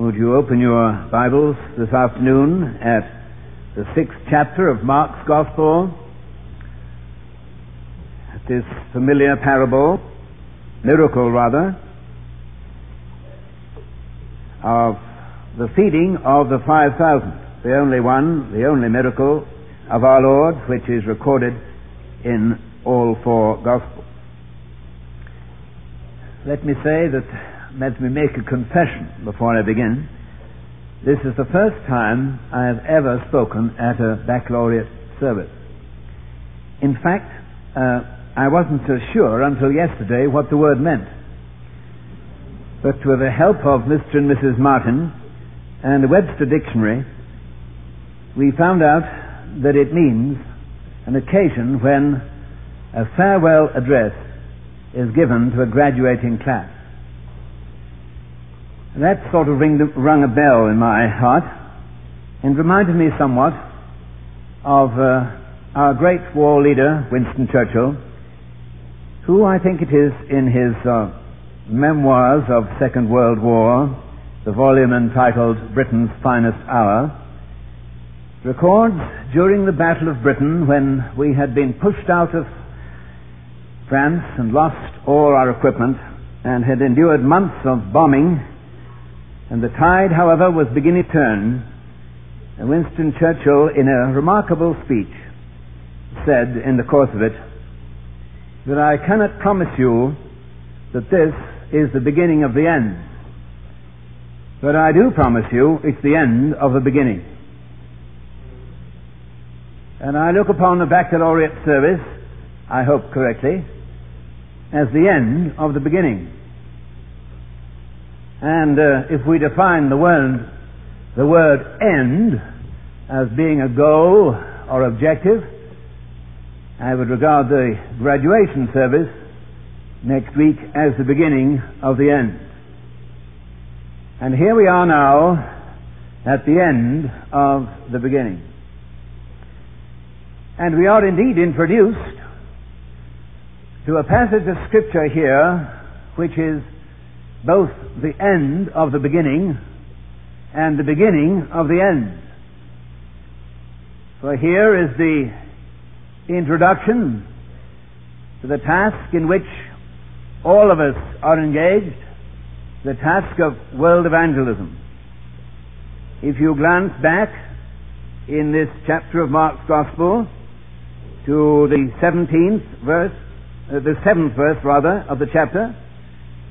Would you open your Bibles this afternoon at the sixth chapter of Mark's Gospel? At this familiar parable, miracle rather, of the feeding of the 5,000. The only one, the only miracle of our Lord which is recorded in all four Gospels. Let me say that let me make a confession before I begin. This is the first time I have ever spoken at a baccalaureate service. In fact, uh, I wasn't so sure until yesterday what the word meant. But with the help of Mr. and Mrs. Martin and the Webster Dictionary, we found out that it means an occasion when a farewell address is given to a graduating class. That sort of ringed, rung a bell in my heart. And reminded me somewhat of uh, our great war leader, Winston Churchill, who I think it is in his uh, Memoirs of Second World War, the volume entitled Britain's Finest Hour, records during the Battle of Britain when we had been pushed out of France and lost all our equipment and had endured months of bombing and the tide, however, was beginning to turn. And Winston Churchill, in a remarkable speech, said in the course of it that I cannot promise you that this is the beginning of the end. But I do promise you it's the end of the beginning. And I look upon the baccalaureate service, I hope correctly, as the end of the beginning. And uh, if we define the word, the word end as being a goal or objective, I would regard the graduation service next week as the beginning of the end. And here we are now at the end of the beginning. And we are indeed introduced to a passage of Scripture here which is both the end of the beginning and the beginning of the end. For here is the introduction to the task in which all of us are engaged, the task of world evangelism. If you glance back in this chapter of Mark's Gospel to the 17th verse, uh, the 7th verse rather, of the chapter,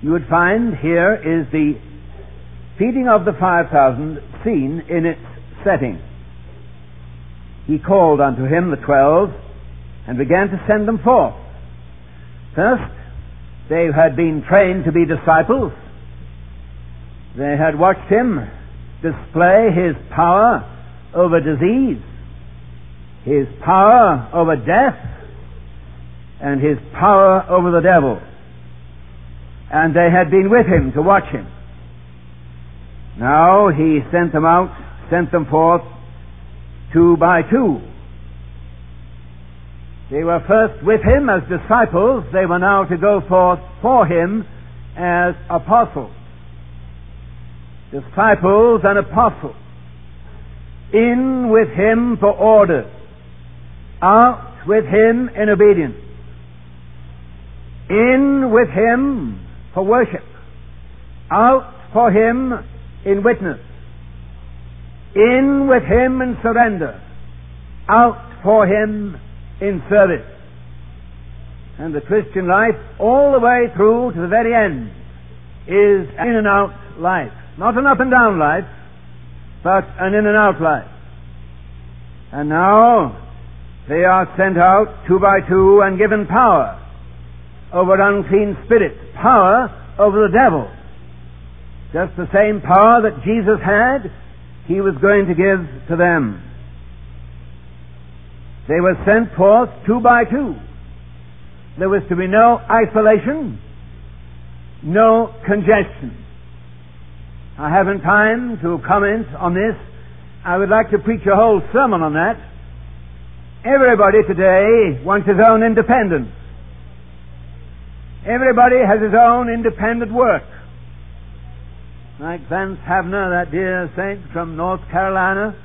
you would find here is the feeding of the 5,000 seen in its setting. He called unto him the twelve and began to send them forth. First, they had been trained to be disciples. They had watched him display his power over disease, his power over death, and his power over the devil and they had been with him to watch him. Now he sent them out, sent them forth two by two. They were first with him as disciples, they were now to go forth for him as apostles. Disciples and apostles. In with him for orders. Out with him in obedience. In with him for worship, out for Him in witness, in with Him in surrender, out for Him in service. And the Christian life, all the way through to the very end, is an in and out life. Not an up and down life, but an in and out life. And now they are sent out two by two and given power over unclean spirits, power over the devil. Just the same power that Jesus had, he was going to give to them. They were sent forth two by two. There was to be no isolation, no congestion. I haven't time to comment on this. I would like to preach a whole sermon on that. Everybody today wants his own independence. Everybody has his own independent work. Like Vance Havner, that dear saint from North Carolina,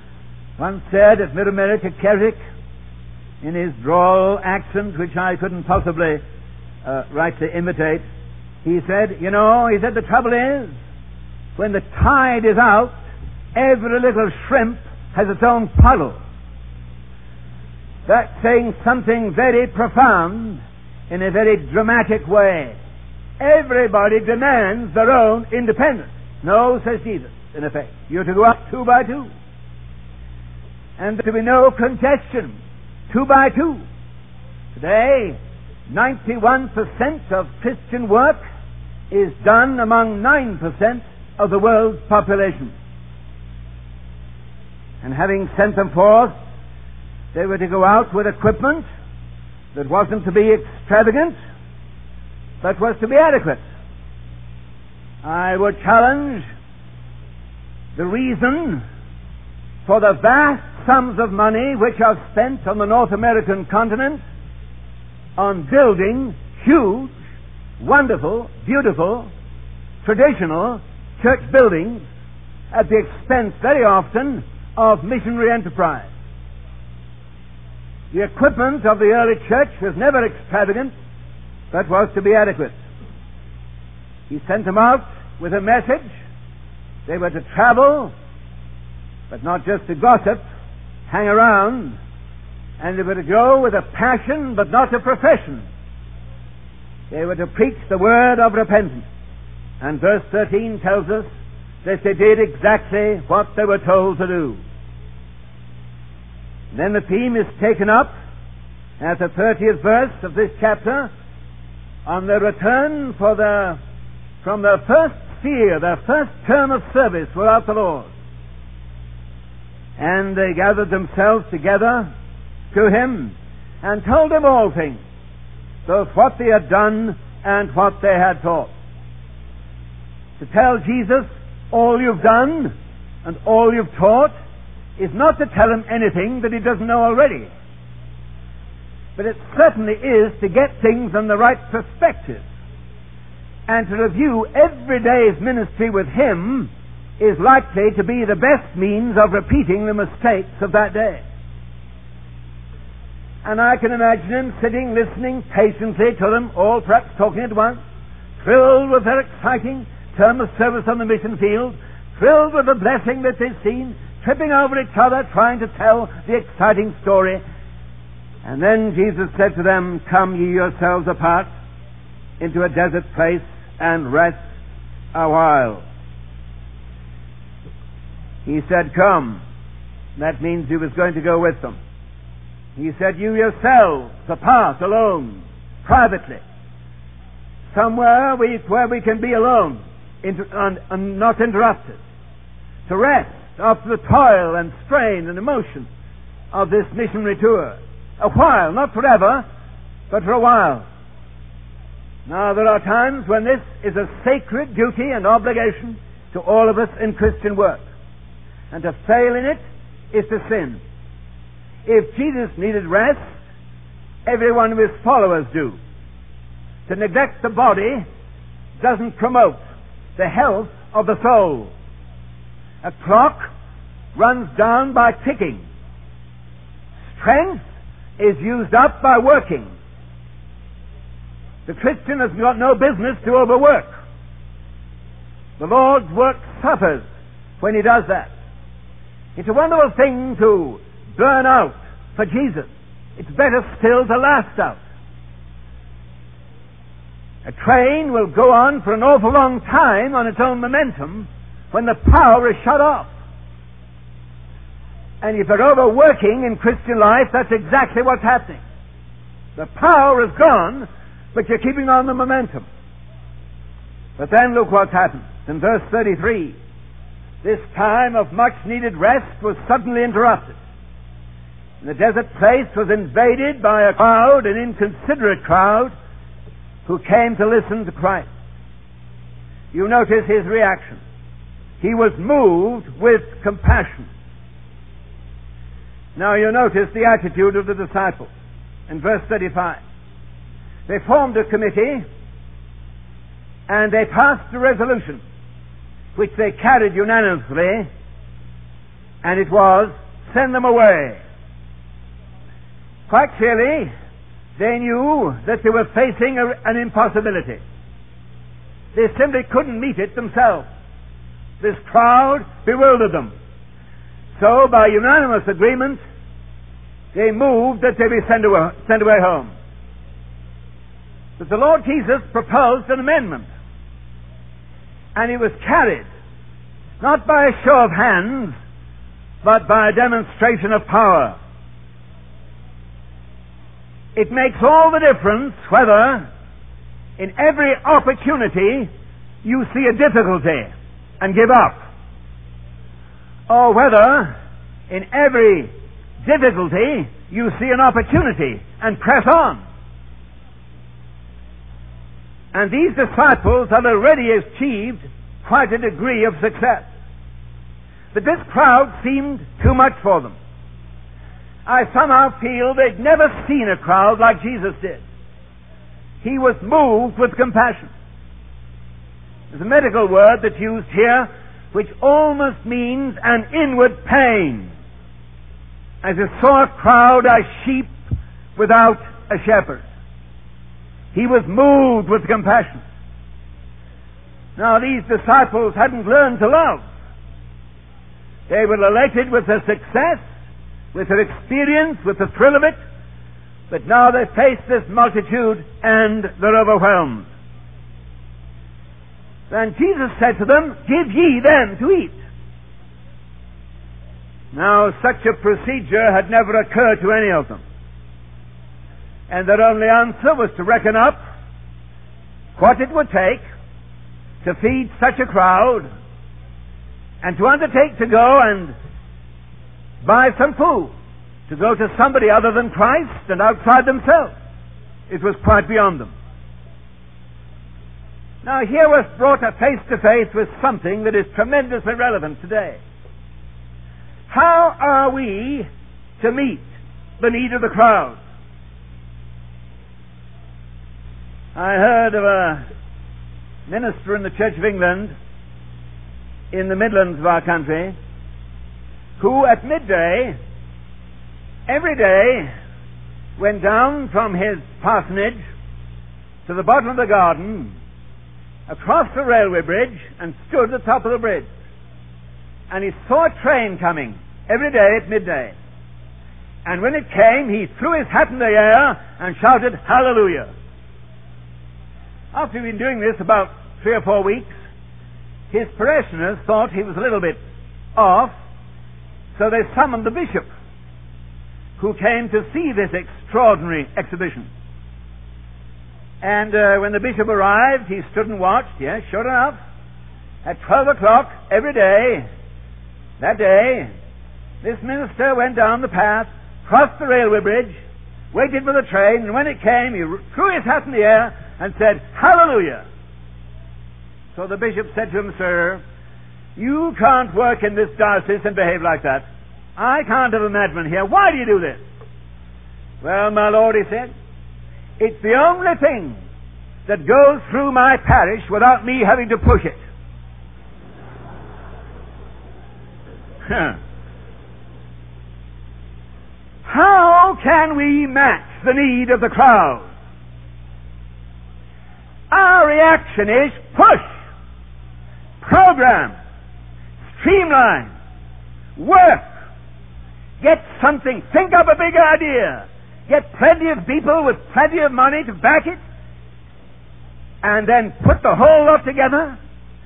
once said at Mid-America Keswick, in his droll accent, which I couldn't possibly uh, rightly imitate, he said, you know, he said, the trouble is, when the tide is out, every little shrimp has its own puddle. That's saying something very profound in a very dramatic way. Everybody demands their own independence. No, says Jesus, in effect. You're to go up two by two. And there to be no congestion. Two by two. Today, 91% of Christian work is done among 9% of the world's population. And having sent them forth, they were to go out with equipment that wasn't to be extravagant, but was to be adequate. I would challenge the reason for the vast sums of money which are spent on the North American continent on building huge, wonderful, beautiful, traditional church buildings at the expense very often of missionary enterprise. The equipment of the early church was never extravagant, but was to be adequate. He sent them out with a message. They were to travel, but not just to gossip, hang around, and they were to go with a passion, but not a profession. They were to preach the word of repentance. And verse 13 tells us that they did exactly what they were told to do. Then the theme is taken up at the 30th verse of this chapter on the return for the, from their first fear, their first term of service without the Lord. And they gathered themselves together to him and told him all things, both what they had done and what they had taught. To tell Jesus all you've done and all you've taught is not to tell him anything that he doesn't know already. But it certainly is to get things in the right perspective. And to review every day's ministry with him is likely to be the best means of repeating the mistakes of that day. And I can imagine him sitting, listening patiently to them, all perhaps talking at once, thrilled with their exciting term of service on the mission field, thrilled with the blessing that they've seen, tripping over each other, trying to tell the exciting story. And then Jesus said to them, Come ye yourselves apart into a desert place and rest a while. He said, Come. That means he was going to go with them. He said, You yourselves apart, alone, privately, somewhere we, where we can be alone inter- and, and not interrupted, to rest after the toil and strain and emotion of this missionary tour. A while, not forever, but for a while. Now, there are times when this is a sacred duty and obligation to all of us in Christian work. And to fail in it is to sin. If Jesus needed rest, every one of his followers do. To neglect the body doesn't promote the health of the soul. A clock runs down by ticking. Strength is used up by working. The Christian has got no business to overwork. The Lord's work suffers when he does that. It's a wonderful thing to burn out for Jesus. It's better still to last out. A train will go on for an awful long time on its own momentum when the power is shut off. And if you're overworking in Christian life, that's exactly what's happening. The power is gone, but you're keeping on the momentum. But then look what's happened. in verse 33. This time of much needed rest was suddenly interrupted. And the desert place was invaded by a crowd, an inconsiderate crowd, who came to listen to Christ. You notice his reaction. He was moved with compassion. Now you notice the attitude of the disciples in verse 35. They formed a committee and they passed a resolution which they carried unanimously and it was send them away. Quite clearly, they knew that they were facing a, an impossibility. They simply couldn't meet it themselves. This crowd bewildered them. So, by unanimous agreement, they moved that they be sent away, sent away home. But the Lord Jesus proposed an amendment. And he was carried, not by a show of hands, but by a demonstration of power. It makes all the difference whether in every opportunity you see a difficulty and give up, or whether in every difficulty you see an opportunity and press on. And these disciples had already achieved quite a degree of success. But this crowd seemed too much for them. I somehow feel they'd never seen a crowd like Jesus did. He was moved with compassion. There's a medical word that's used here which almost means an inward pain. As a a crowd as sheep without a shepherd. He was moved with compassion. Now these disciples hadn't learned to love. They were elated with their success with their experience, with the thrill of it, but now they face this multitude and they're overwhelmed. Then Jesus said to them, Give ye them to eat. Now, such a procedure had never occurred to any of them. And their only answer was to reckon up what it would take to feed such a crowd and to undertake to go and buy some food to go to somebody other than Christ and outside themselves. It was quite beyond them. Now here was brought face to face with something that is tremendously relevant today. How are we to meet the need of the crowd? I heard of a minister in the Church of England in the Midlands of our country who at midday every day went down from his parsonage to the bottom of the garden, across the railway bridge, and stood at the top of the bridge. And he saw a train coming every day at midday. And when it came, he threw his hat in the air and shouted, Hallelujah. After he'd been doing this about three or four weeks, his parishioners thought he was a little bit off, so they summoned the bishop, who came to see this extraordinary exhibition. And uh, when the bishop arrived, he stood and watched. Yes, sure enough, at 12 o'clock every day, that day, this minister went down the path, crossed the railway bridge, waited for the train, and when it came, he threw his hat in the air and said, Hallelujah! So the bishop said to him, Sir, you can't work in this diocese and behave like that. I can't have a madman here. Why do you do this? Well, my lord, he said, it's the only thing that goes through my parish without me having to push it. How can we match the need of the crowd? Our reaction is push, program, streamline, work, get something, think up a big idea, get plenty of people with plenty of money to back it, and then put the whole lot together,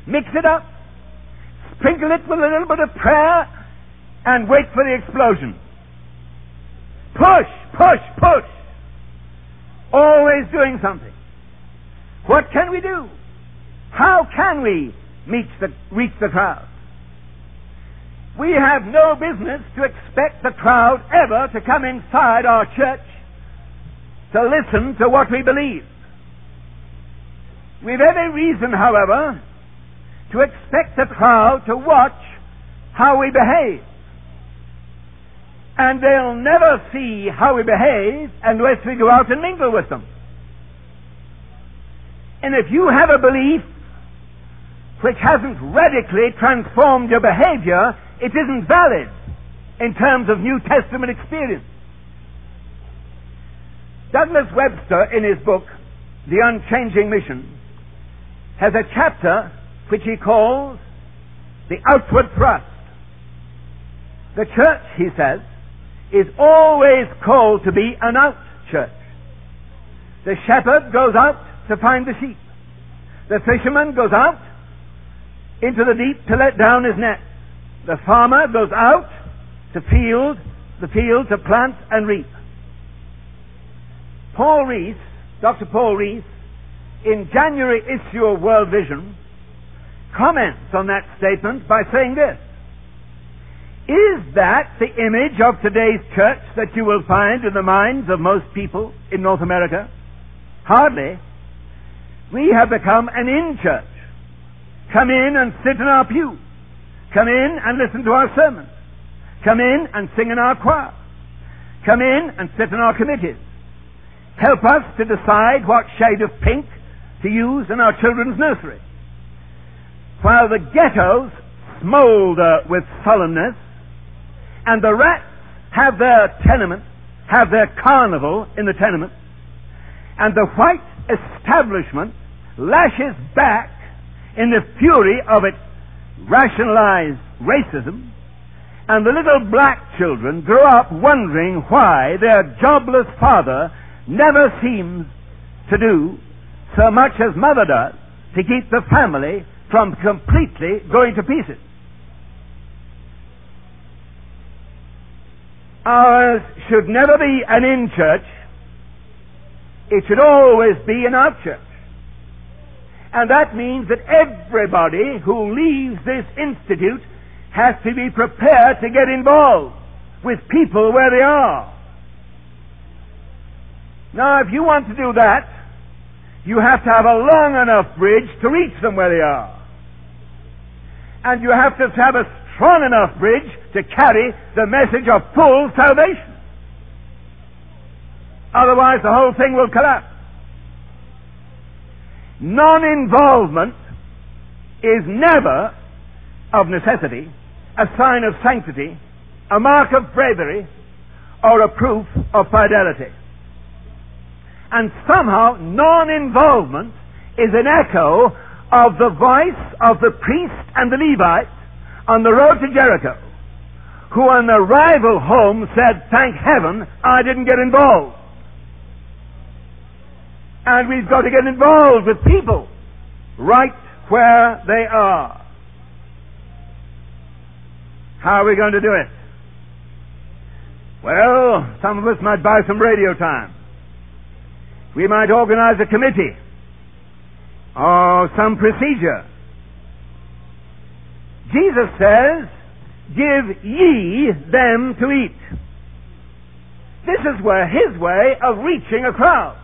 mix it up, sprinkle it with a little bit of prayer, and wait for the explosion. Push, push, push. Always doing something. What can we do? How can we meets the, reach the crowd. We have no business to expect the crowd ever to come inside our church to listen to what we believe. We've every reason, however, to expect the crowd to watch how we behave. And they'll never see how we behave unless we go out and mingle with them. And if you have a belief which hasn't radically transformed your behavior, it isn't valid in terms of New Testament experience. Douglas Webster, in his book, The Unchanging Mission, has a chapter which he calls The Outward Thrust. The church, he says, is always called to be an out church. The shepherd goes out to find the sheep. The fisherman goes out into the deep to let down his net. The farmer goes out to field, the field to plant and reap. Paul Rees, Dr. Paul Rees, in January issue of World Vision, comments on that statement by saying this. Is that the image of today's church that you will find in the minds of most people in North America? Hardly. We have become an in church. Come in and sit in our pew. Come in and listen to our sermons. Come in and sing in our choir. Come in and sit in our committees. Help us to decide what shade of pink to use in our children's nursery. While the ghettos smolder with sullenness and the rats have their tenement, have their carnival in the tenement, and the white establishment lashes back in the fury of its rationalized racism, and the little black children grow up wondering why their jobless father never seems to do so much as mother does to keep the family from completely going to pieces. Ours should never be an in church. It should always be an out church. And that means that everybody who leaves this institute has to be prepared to get involved with people where they are. Now, if you want to do that, you have to have a long enough bridge to reach them where they are. And you have to have a strong enough bridge to carry the message of full salvation. Otherwise, the whole thing will collapse. Non-involvement is never, of necessity, a sign of sanctity, a mark of bravery, or a proof of fidelity. And somehow, non-involvement is an echo of the voice of the priest and the Levite on the road to Jericho, who on their arrival home said, thank heaven I didn't get involved. And we've got to get involved with people right where they are. How are we going to do it? Well, some of us might buy some radio time. We might organize a committee or some procedure. Jesus says, Give ye them to eat. This is where his way of reaching a crowd.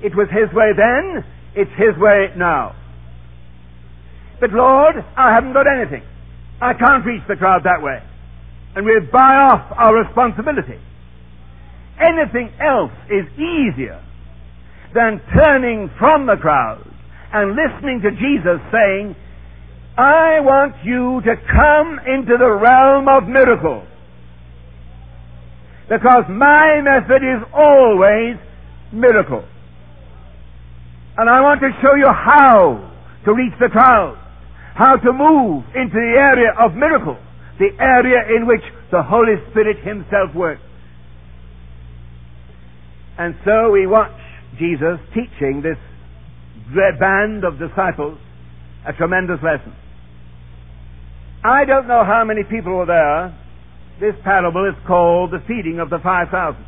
It was His way then, it's His way now. But Lord, I haven't got anything. I can't reach the crowd that way. And we buy off our responsibility. Anything else is easier than turning from the crowd and listening to Jesus saying, I want you to come into the realm of miracles. Because my method is always miracles. And I want to show you how to reach the crowd, how to move into the area of miracles, the area in which the Holy Spirit Himself works. And so we watch Jesus teaching this band of disciples a tremendous lesson. I don't know how many people were there. This parable is called the feeding of the 5,000.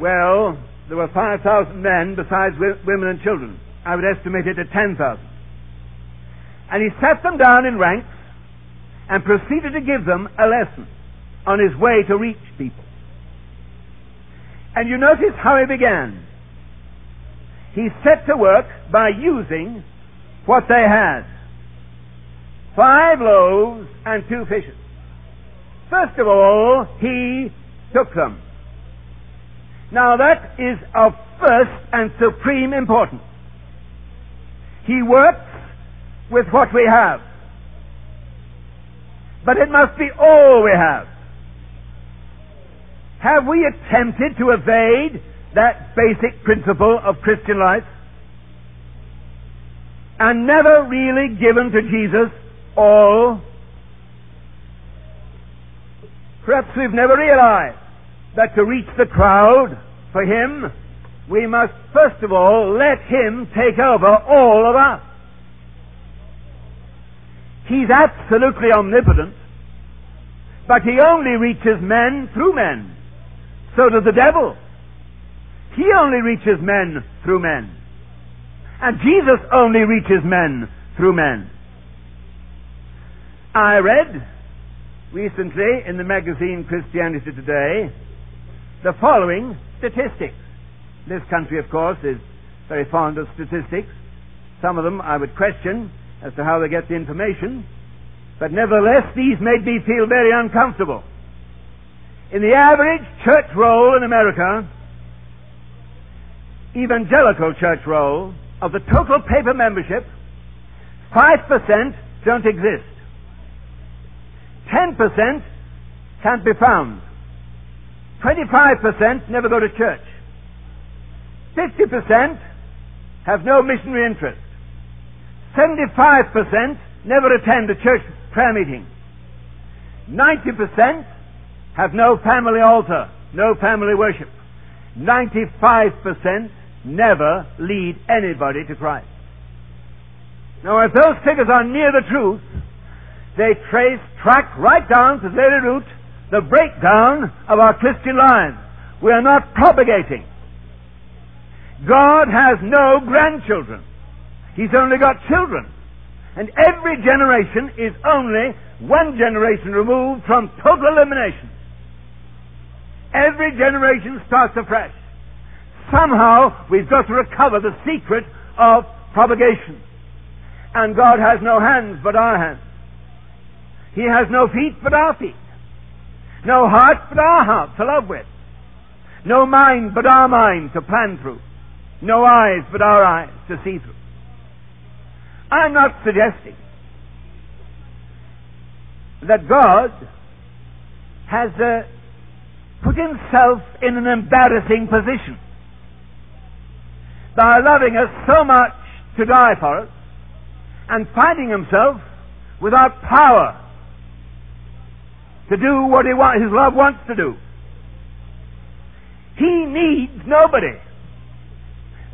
Well, there were 5,000 men besides women and children. I would estimate it at 10,000. And he sat them down in ranks and proceeded to give them a lesson on his way to reach people. And you notice how he began. He set to work by using what they had. Five loaves and two fishes. First of all, he took them. Now that is of first and supreme importance. He works with what we have. But it must be all we have. Have we attempted to evade that basic principle of Christian life? And never really given to Jesus all? Perhaps we've never realized that to reach the crowd for Him, we must first of all let Him take over all of us. He's absolutely omnipotent, but He only reaches men through men. So does the devil. He only reaches men through men. And Jesus only reaches men through men. I read recently in the magazine Christianity Today the following statistics. This country, of course, is very fond of statistics. Some of them I would question as to how they get the information, but nevertheless, these made me feel very uncomfortable. In the average church roll in America, evangelical church roll, of the total paper membership, 5% don't exist. 10% can't be found. 25% never go to church. 50% have no missionary interest. 75% never attend a church prayer meeting. 90% have no family altar, no family worship. 95% never lead anybody to Christ. Now, if those figures are near the truth, they trace, track right down to the very root the breakdown of our Christian lives. We are not propagating. God has no grandchildren. He's only got children. And every generation is only one generation removed from total elimination. Every generation starts afresh. Somehow we've got to recover the secret of propagation. And God has no hands but our hands. He has no feet but our feet. No heart but our heart to love with. No mind but our mind to plan through. No eyes but our eyes to see through. I'm not suggesting that God has uh, put himself in an embarrassing position by loving us so much to die for us and finding himself without power to do what he want, his love wants to do. He needs nobody.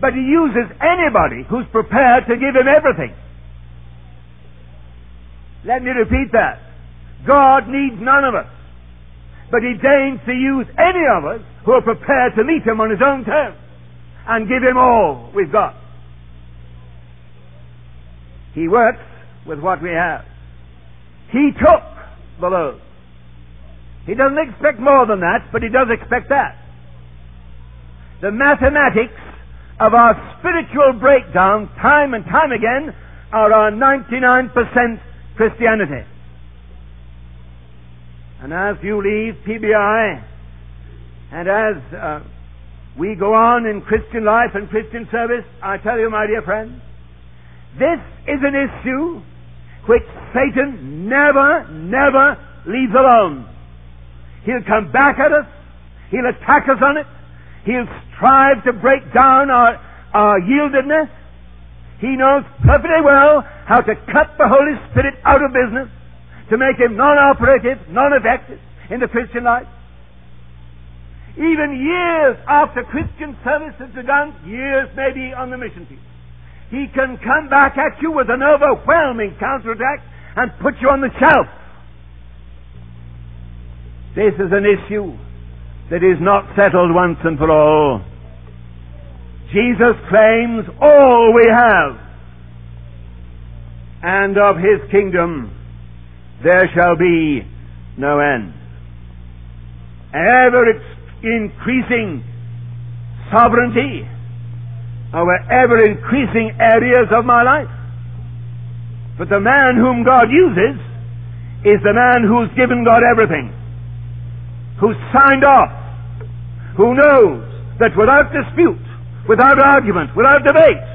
But he uses anybody who's prepared to give him everything. Let me repeat that. God needs none of us. But he deigns to use any of us who are prepared to meet him on his own terms and give him all we've got. He works with what we have. He took the load. He doesn't expect more than that, but he does expect that. The mathematics of our spiritual breakdown, time and time again, are our 99% Christianity. And as you leave PBI, and as uh, we go on in Christian life and Christian service, I tell you, my dear friends, this is an issue which Satan never, never leaves alone. He'll come back at us. He'll attack us on it. He'll strive to break down our, our yieldedness. He knows perfectly well how to cut the Holy Spirit out of business to make him non-operative, non-effective in the Christian life. Even years after Christian service has begun, years maybe on the mission field, he can come back at you with an overwhelming counterattack and put you on the shelf. This is an issue that is not settled once and for all. Jesus claims all we have. and of his kingdom there shall be no end. Ever increasing sovereignty over ever increasing areas of my life. But the man whom God uses is the man who's given God everything, who's signed off, who knows that without dispute, without argument, without debate,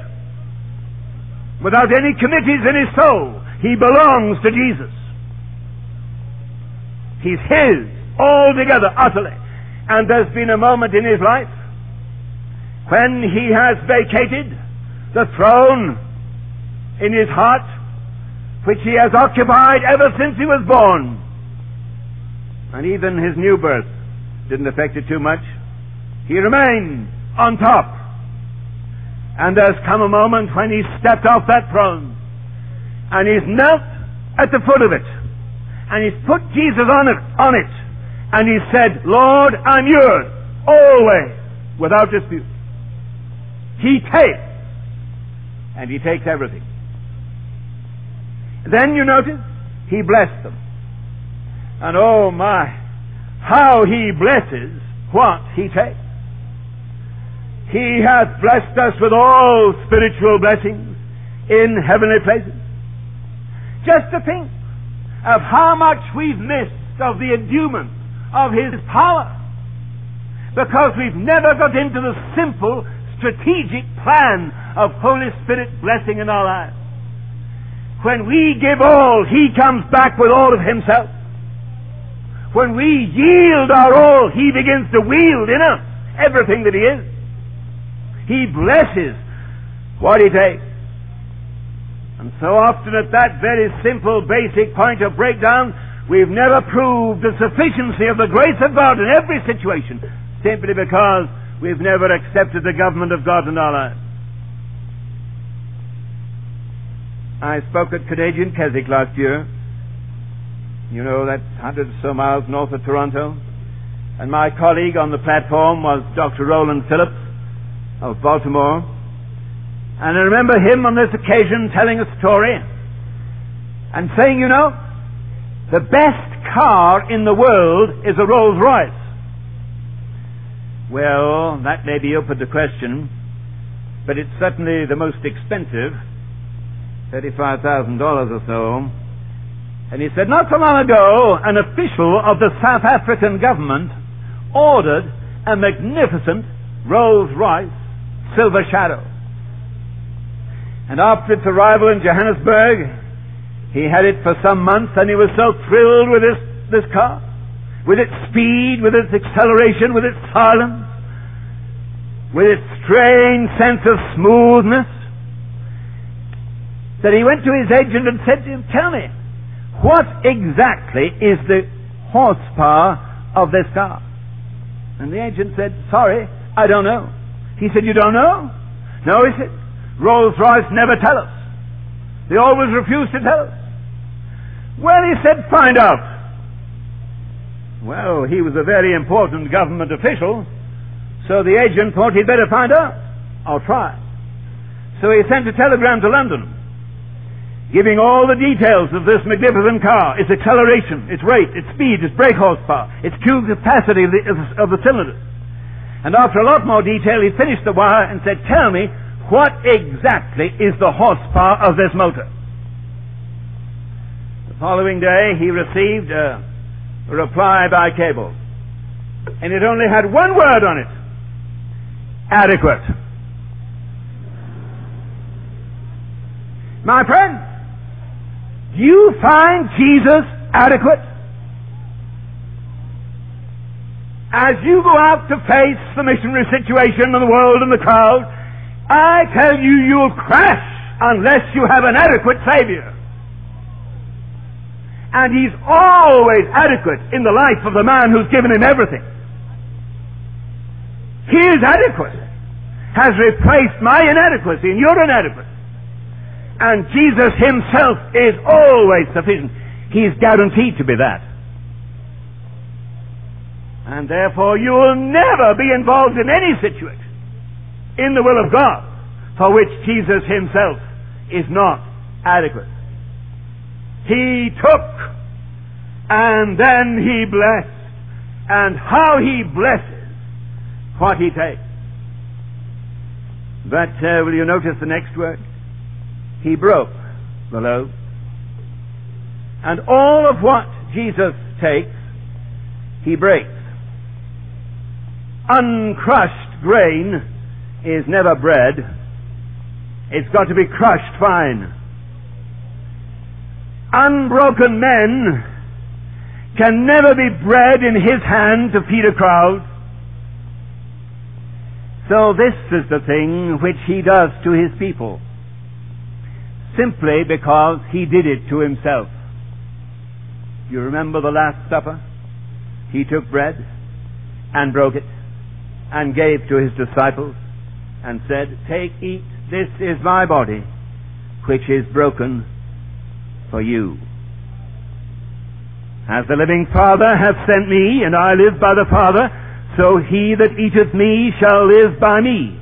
without any committees in his soul, he belongs to Jesus. He's his altogether, utterly. And there's been a moment in his life when he has vacated the throne in his heart which he has occupied ever since he was born. And even his new birth didn't affect it too much. He remained on top. And there's come a moment when he stepped off that throne and he's knelt at the foot of it and he's put Jesus on it, on it and he said, Lord, I'm yours, always, without dispute. He takes, and he takes everything. Then you notice, he blessed them. And oh my, how he blesses what he takes. He hath blessed us with all spiritual blessings in heavenly places. Just to think of how much we've missed of the endowment of His power. Because we've never got into the simple, strategic plan of Holy Spirit blessing in our lives. When we give all, He comes back with all of Himself. When we yield our all, He begins to wield in us everything that He is. He blesses what He takes. And so often at that very simple, basic point of breakdown, We've never proved the sufficiency of the grace of God in every situation simply because we've never accepted the government of God in our lives. I spoke at Canadian Keswick last year. You know, that's hundred or so miles north of Toronto. And my colleague on the platform was Dr. Roland Phillips of Baltimore. And I remember him on this occasion telling a story and saying, you know, the best car in the world is a Rolls Royce. Well, that may be open to question, but it's certainly the most expensive, $35,000 or so. And he said, not so long ago, an official of the South African government ordered a magnificent Rolls Royce Silver Shadow. And after its arrival in Johannesburg, he had it for some months and he was so thrilled with this, this car, with its speed, with its acceleration, with its silence, with its strange sense of smoothness, that he went to his agent and said to him, Tell me, what exactly is the horsepower of this car? And the agent said, Sorry, I don't know. He said, You don't know? No, he said. Rolls Royce never tell us. They always refuse to tell us. Well, he said, find out. Well, he was a very important government official, so the agent thought he'd better find out. I'll try. So he sent a telegram to London, giving all the details of this magnificent car, its acceleration, its rate, its speed, its brake horsepower, its fuel capacity of the, of the cylinders. And after a lot more detail, he finished the wire and said, tell me, what exactly is the horsepower of this motor? The following day, he received a reply by cable. And it only had one word on it adequate. My friend, do you find Jesus adequate? As you go out to face the missionary situation and the world and the crowd, I tell you, you'll crash unless you have an adequate Savior and he's always adequate in the life of the man who's given him everything. He is adequate, has replaced my inadequacy and your inadequacy. And Jesus himself is always sufficient. He's guaranteed to be that. And therefore you will never be involved in any situation in the will of God for which Jesus himself is not adequate. He took, and then he blessed. And how he blesses what he takes. But uh, will you notice the next word? He broke the loaf. And all of what Jesus takes, he breaks. Uncrushed grain is never bread. It's got to be crushed fine. Unbroken men can never be bread in his hand to feed a crowd. So this is the thing which he does to his people. Simply because he did it to himself. You remember the Last Supper? He took bread and broke it and gave to his disciples and said, Take, eat, this is my body, which is broken for you. As the living Father hath sent me, and I live by the Father, so he that eateth me shall live by me.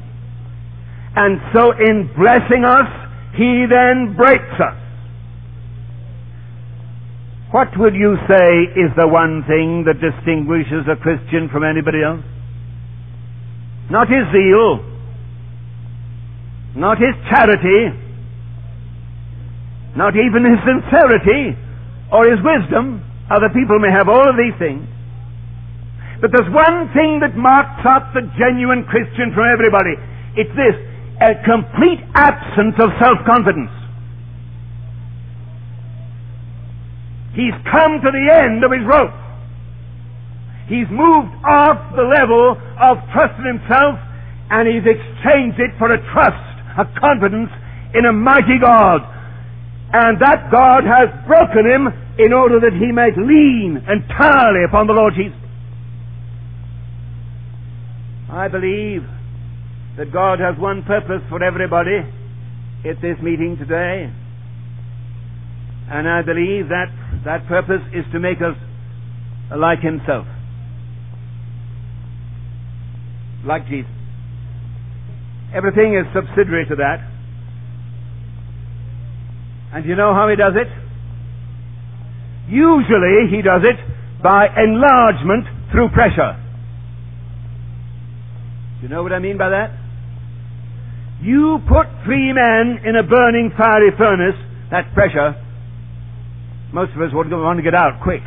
And so in blessing us, he then breaks us. What would you say is the one thing that distinguishes a Christian from anybody else? Not his zeal, not his charity, not even his sincerity or his wisdom. Other people may have all of these things. But there's one thing that marks out the genuine Christian from everybody. It's this, a complete absence of self-confidence. He's come to the end of his rope. He's moved off the level of trust in himself and he's exchanged it for a trust, a confidence in a mighty God. And that God has broken him in order that he might lean entirely upon the Lord Jesus. I believe that God has one purpose for everybody at this meeting today. And I believe that that purpose is to make us like Himself. Like Jesus. Everything is subsidiary to that. And you know how He does it? Usually He does it by enlargement through pressure. Do you know what I mean by that? You put three men in a burning fiery furnace, that pressure, most of us would want to get out quick.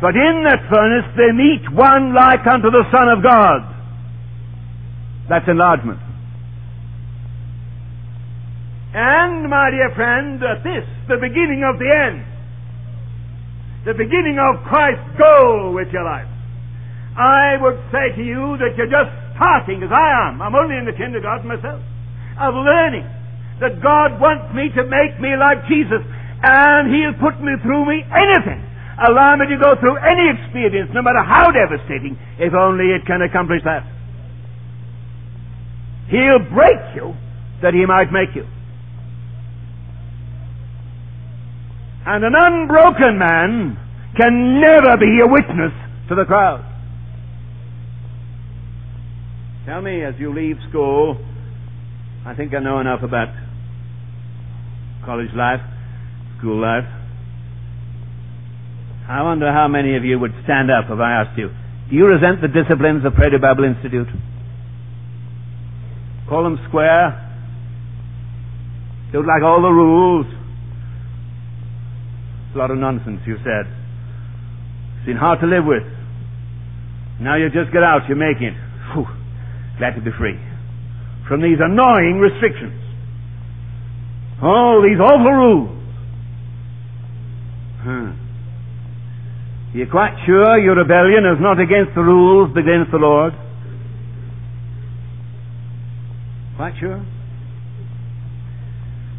But in that furnace they meet one like unto the Son of God. That's enlargement. And, my dear friend, at this, the beginning of the end, the beginning of Christ's goal with your life, I would say to you that you're just starting as I am. I'm only in the kindergarten myself, of learning that God wants me to make me like Jesus and He'll put me through me anything. Allow me to go through any experience, no matter how devastating, if only it can accomplish that. He'll break you that He might make you. And an unbroken man can never be a witness to the crowd. Tell me as you leave school, I think I know enough about college life school life. I wonder how many of you would stand up if I asked you, do you resent the disciplines of Prairie Bible Institute? Call them square? Don't like all the rules? It's a lot of nonsense, you said. It's been hard to live with. Now you just get out, you're making it. Whew. Glad to be free. From these annoying restrictions. Oh, these awful rules. Hmm. You're quite sure your rebellion is not against the rules, but against the Lord? Quite sure?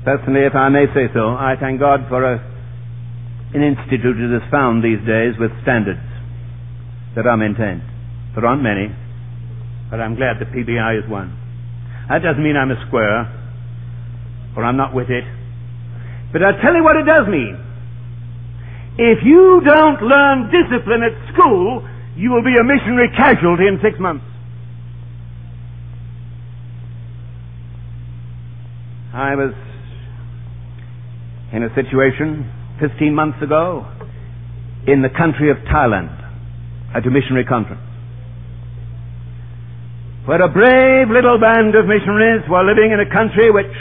Personally, if I may say so, I thank God for a, an institute that is found these days with standards that are maintained. There aren't many, but I'm glad the PBI is one. That doesn't mean I'm a square, or I'm not with it. But I'll tell you what it does mean. If you don't learn discipline at school, you will be a missionary casualty in six months. I was in a situation 15 months ago in the country of Thailand at a missionary conference where a brave little band of missionaries were living in a country which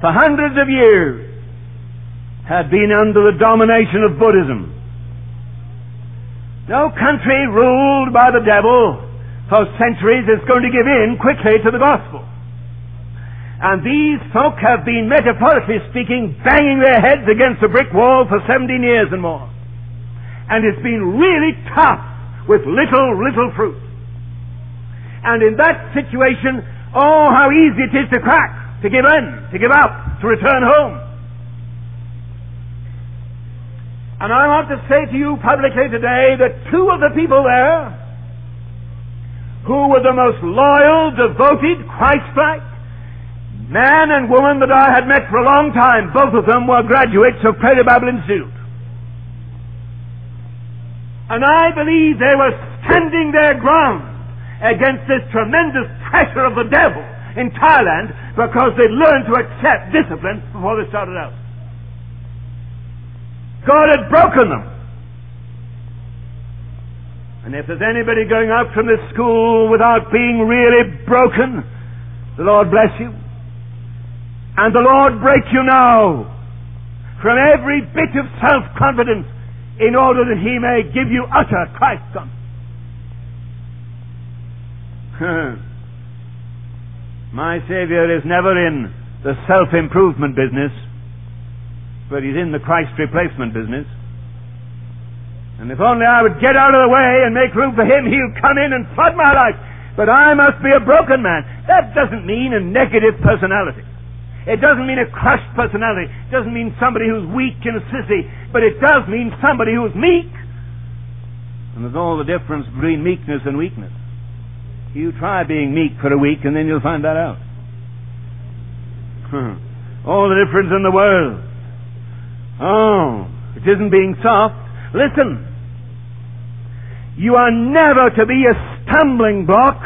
for hundreds of years had been under the domination of Buddhism. No country ruled by the devil for centuries is going to give in quickly to the gospel. And these folk have been, metaphorically speaking, banging their heads against a brick wall for 17 years and more. And it's been really tough with little, little fruit. And in that situation, oh, how easy it is to crack, to give in, to give up, to return home. And I want to say to you publicly today that two of the people there who were the most loyal, devoted, Christ-like, Man and woman that I had met for a long time, both of them were graduates of Prairie Bible Institute. And I believe they were standing their ground against this tremendous pressure of the devil in Thailand because they learned to accept discipline before they started out. God had broken them. And if there's anybody going out from this school without being really broken, the Lord bless you. And the Lord break you now from every bit of self-confidence in order that He may give you utter Christ confidence. My Savior is never in the self-improvement business, but He's in the Christ replacement business. And if only I would get out of the way and make room for Him, He'll come in and flood my life. But I must be a broken man. That doesn't mean a negative personality. It doesn't mean a crushed personality. It doesn't mean somebody who's weak and sissy. But it does mean somebody who's meek. And there's all the difference between meekness and weakness. You try being meek for a week and then you'll find that out. all the difference in the world. Oh, it isn't being soft. Listen. You are never to be a stumbling block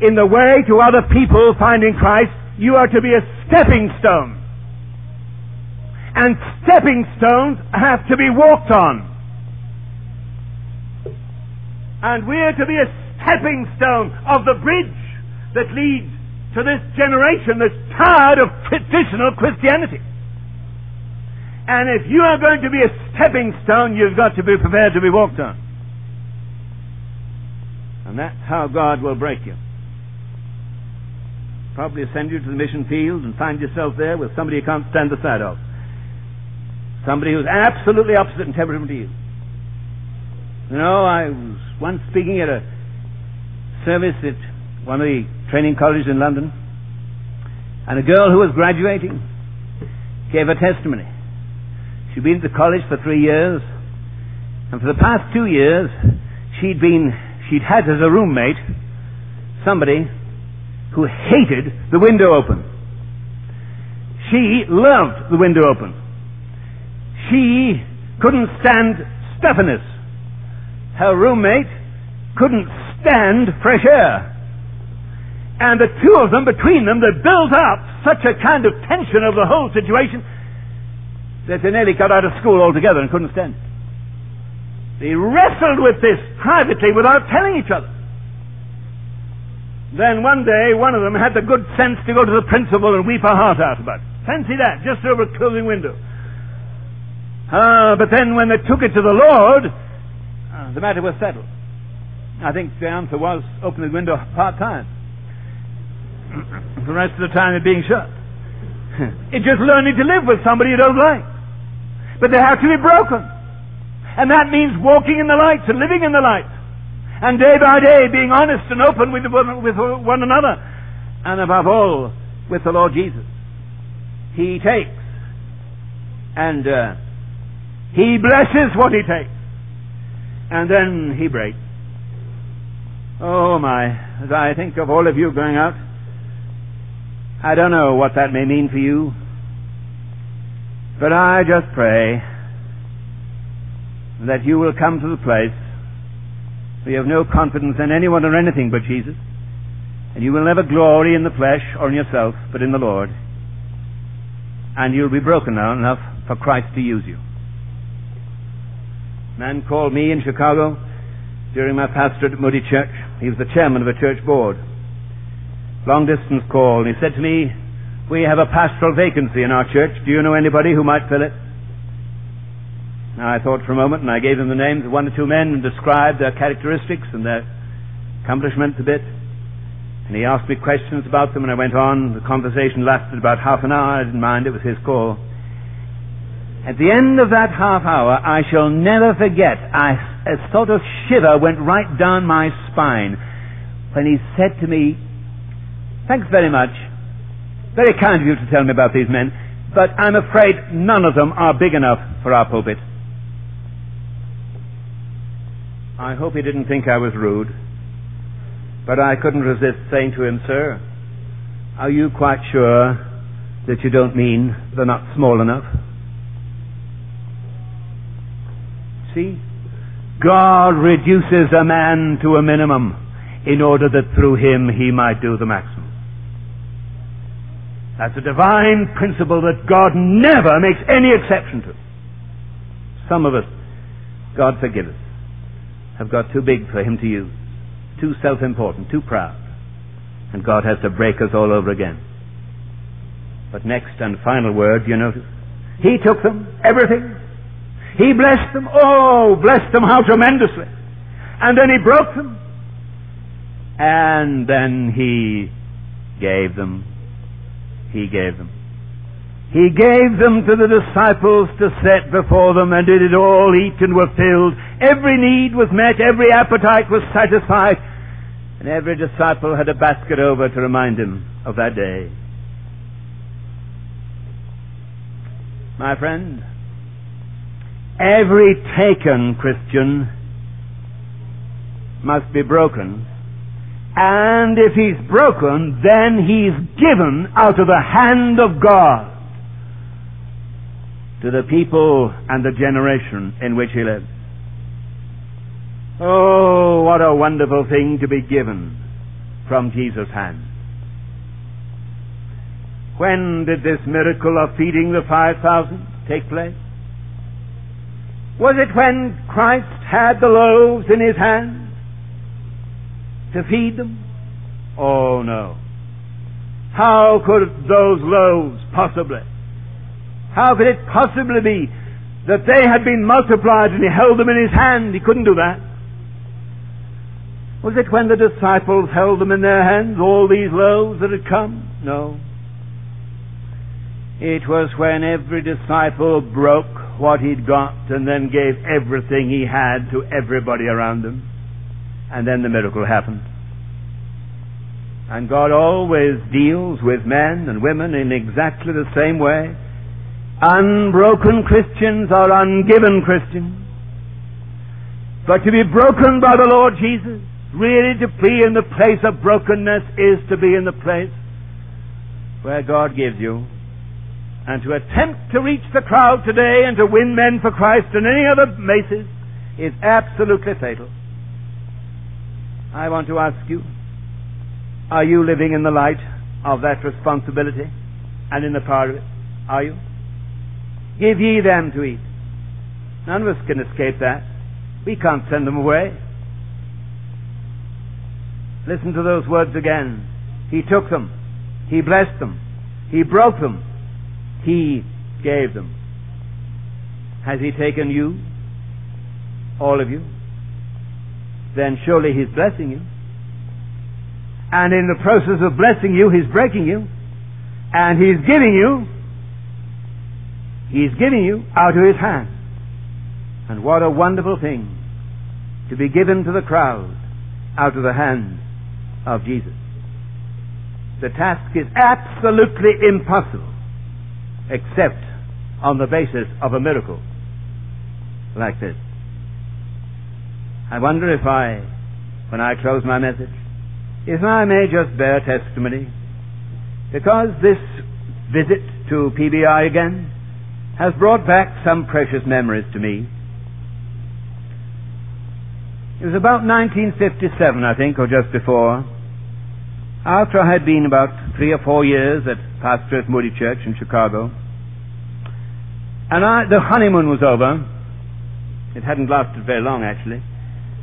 in the way to other people finding Christ. You are to be a stepping stone. And stepping stones have to be walked on. And we're to be a stepping stone of the bridge that leads to this generation that's tired of traditional Christianity. And if you are going to be a stepping stone, you've got to be prepared to be walked on. And that's how God will break you probably send you to the mission field and find yourself there with somebody you can't stand the sight of. Somebody who's absolutely opposite in temperament to you. You know, I was once speaking at a service at one of the training colleges in London, and a girl who was graduating gave her testimony. She'd been at the college for three years, and for the past two years, she'd been, she'd had as a roommate somebody who hated the window open. She loved the window open. She couldn't stand stuffiness. Her roommate couldn't stand fresh air. And the two of them, between them, they built up such a kind of tension of the whole situation that they nearly got out of school altogether and couldn't stand it. They wrestled with this privately without telling each other. Then one day, one of them had the good sense to go to the principal and weep her heart out about it. Fancy that, just over a closing window. Ah, but then when they took it to the Lord, uh, the matter was settled. I think the answer was open the window part time. the rest of the time it being shut. it's just learning to live with somebody you don't like. But they have to be broken. And that means walking in the light and living in the light and day by day being honest and open with, with one another, and above all, with the Lord Jesus. He takes, and uh, He blesses what He takes, and then He breaks. Oh my, as I think of all of you going out, I don't know what that may mean for you, but I just pray that you will come to the place we have no confidence in anyone or anything but Jesus. And you will never glory in the flesh or in yourself, but in the Lord. and you'll be broken down enough for Christ to use you. A man called me in Chicago during my pastorate at Moody Church. He was the chairman of a church board. Long distance call, and he said to me, We have a pastoral vacancy in our church. Do you know anybody who might fill it? Now I thought for a moment, and I gave him the names of one or two men and described their characteristics and their accomplishments a bit. And he asked me questions about them, and I went on. The conversation lasted about half an hour. I didn't mind, it was his call. At the end of that half hour, I shall never forget, I, a sort of shiver went right down my spine when he said to me, Thanks very much. Very kind of you to tell me about these men, but I'm afraid none of them are big enough for our pulpit. I hope he didn't think I was rude, but I couldn't resist saying to him, Sir, are you quite sure that you don't mean they're not small enough? See? God reduces a man to a minimum in order that through him he might do the maximum. That's a divine principle that God never makes any exception to. Some of us, God forgive us, have got too big for him to use, too self-important, too proud. And God has to break us all over again. But next and final word, you notice? He took them, everything. He blessed them. Oh, blessed them how tremendously. And then he broke them. And then he gave them. He gave them. He gave them to the disciples to set before them, and did it all eat and were filled. Every need was met, every appetite was satisfied, and every disciple had a basket over to remind him of that day. My friend, every taken Christian must be broken and if he's broken, then he's given out of the hand of God to the people and the generation in which he lived. Oh, what a wonderful thing to be given from Jesus' hand. When did this miracle of feeding the 5,000 take place? Was it when Christ had the loaves in his hand? to feed them? Oh no. How could those loaves possibly? How could it possibly be that they had been multiplied and he held them in his hand? He couldn't do that. Was it when the disciples held them in their hands, all these loaves that had come? No. It was when every disciple broke what he'd got and then gave everything he had to everybody around him. And then the miracle happened. And God always deals with men and women in exactly the same way. Unbroken Christians are ungiven Christians. But to be broken by the Lord Jesus, really to be in the place of brokenness is to be in the place where God gives you. And to attempt to reach the crowd today and to win men for Christ and any other basis is absolutely fatal. I want to ask you, are you living in the light of that responsibility and in the power of it? Are you? Give ye them to eat. None of us can escape that. We can't send them away. Listen to those words again. He took them. He blessed them. He broke them. He gave them. Has He taken you? All of you? then surely He's blessing you. And in the process of blessing you, He's breaking you. And He's giving you, He's giving you out of His hand. And what a wonderful thing to be given to the crowd out of the hand of Jesus. The task is absolutely impossible except on the basis of a miracle like this. I wonder if I, when I close my message, if I may just bear testimony, because this visit to PBI again has brought back some precious memories to me. It was about 1957, I think, or just before, after I had been about three or four years at pastor at Moody Church in Chicago. And I, the honeymoon was over. It hadn't lasted very long, actually,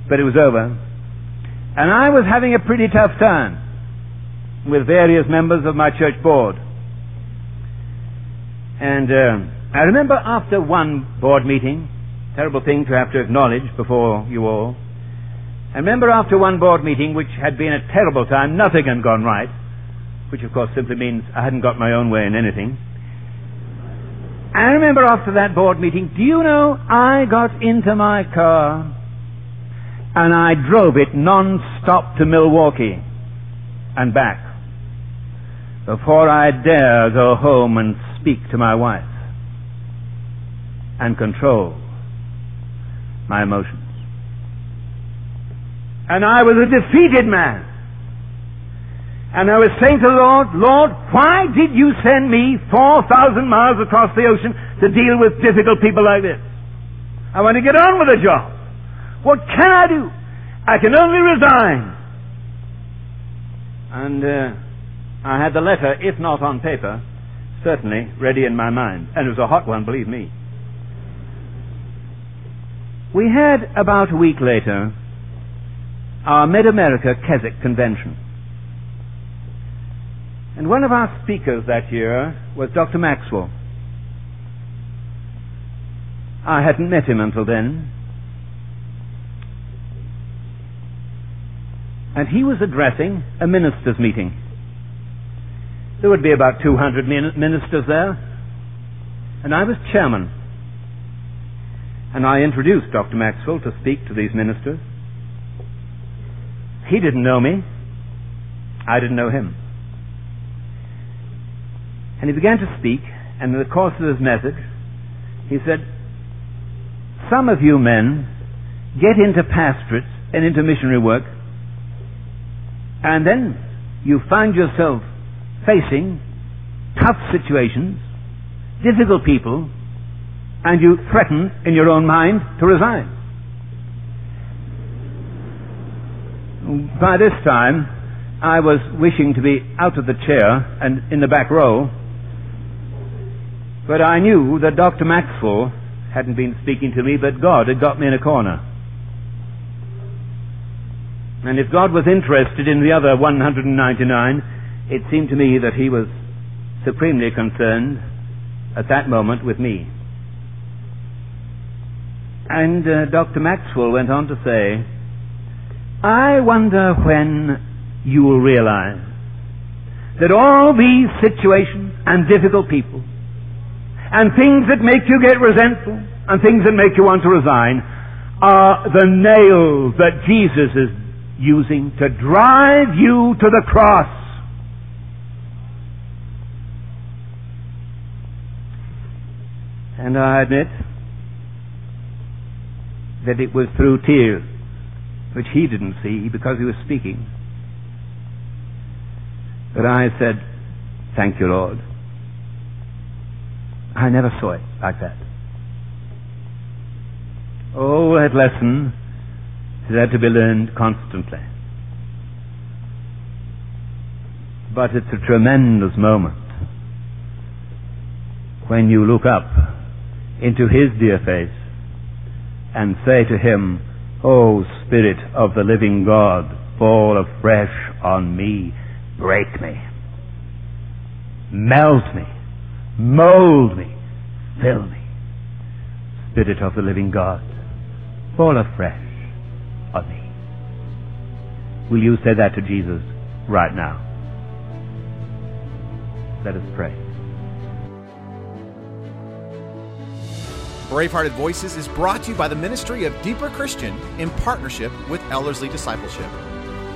but it was over. And I was having a pretty tough time with various members of my church board. And uh, I remember after one board meeting, terrible thing to have to acknowledge before you all. I remember after one board meeting, which had been a terrible time, nothing had gone right, which of course simply means I hadn't got my own way in anything. I remember after that board meeting, do you know, I got into my car and I drove it non-stop to Milwaukee and back before I dare go home and speak to my wife and control my emotions. And I was a defeated man. And I was saying to the Lord, Lord, why did you send me 4,000 miles across the ocean to deal with difficult people like this? I want to get on with the job. What can I do? I can only resign. And uh, I had the letter, if not on paper, certainly ready in my mind. And it was a hot one, believe me. We had, about a week later, our Mid America Keswick Convention. And one of our speakers that year was Dr. Maxwell. I hadn't met him until then. And he was addressing a ministers' meeting. There would be about 200 ministers there, and I was chairman. And I introduced Dr. Maxwell to speak to these ministers. He didn't know me. I didn't know him. And he began to speak, and in the course of his message, he said, Some of you men get into pastorates and into missionary work, and then you find yourself facing tough situations, difficult people, and you threaten in your own mind to resign. By this time, I was wishing to be out of the chair and in the back row, but I knew that Dr. Maxwell hadn't been speaking to me, but God had got me in a corner. And if God was interested in the other 199, it seemed to me that he was supremely concerned at that moment with me. And uh, Dr. Maxwell went on to say, I wonder when you will realize that all these situations and difficult people and things that make you get resentful and things that make you want to resign are the nails that Jesus is using to drive you to the cross. And I admit that it was through tears, which he didn't see because he was speaking, But I said, Thank you, Lord. I never saw it like that. Oh, that lesson is there to be learned constantly. But it's a tremendous moment when you look up into his dear face and say to him, O Spirit of the living God, fall afresh on me, break me, melt me, mold me, fill me. Spirit of the living God, fall afresh on me. Will you say that to Jesus right now? Let us pray. Bravehearted Voices is brought to you by the Ministry of Deeper Christian in partnership with Ellerslie Discipleship.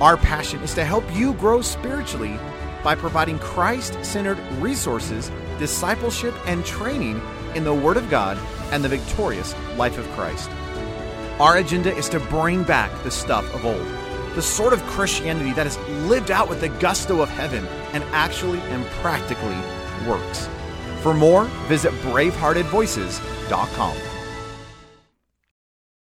Our passion is to help you grow spiritually by providing Christ centered resources, discipleship, and training in the Word of God and the victorious life of Christ. Our agenda is to bring back the stuff of old, the sort of Christianity that is lived out with the gusto of heaven and actually and practically works. For more, visit braveheartedvoices.com.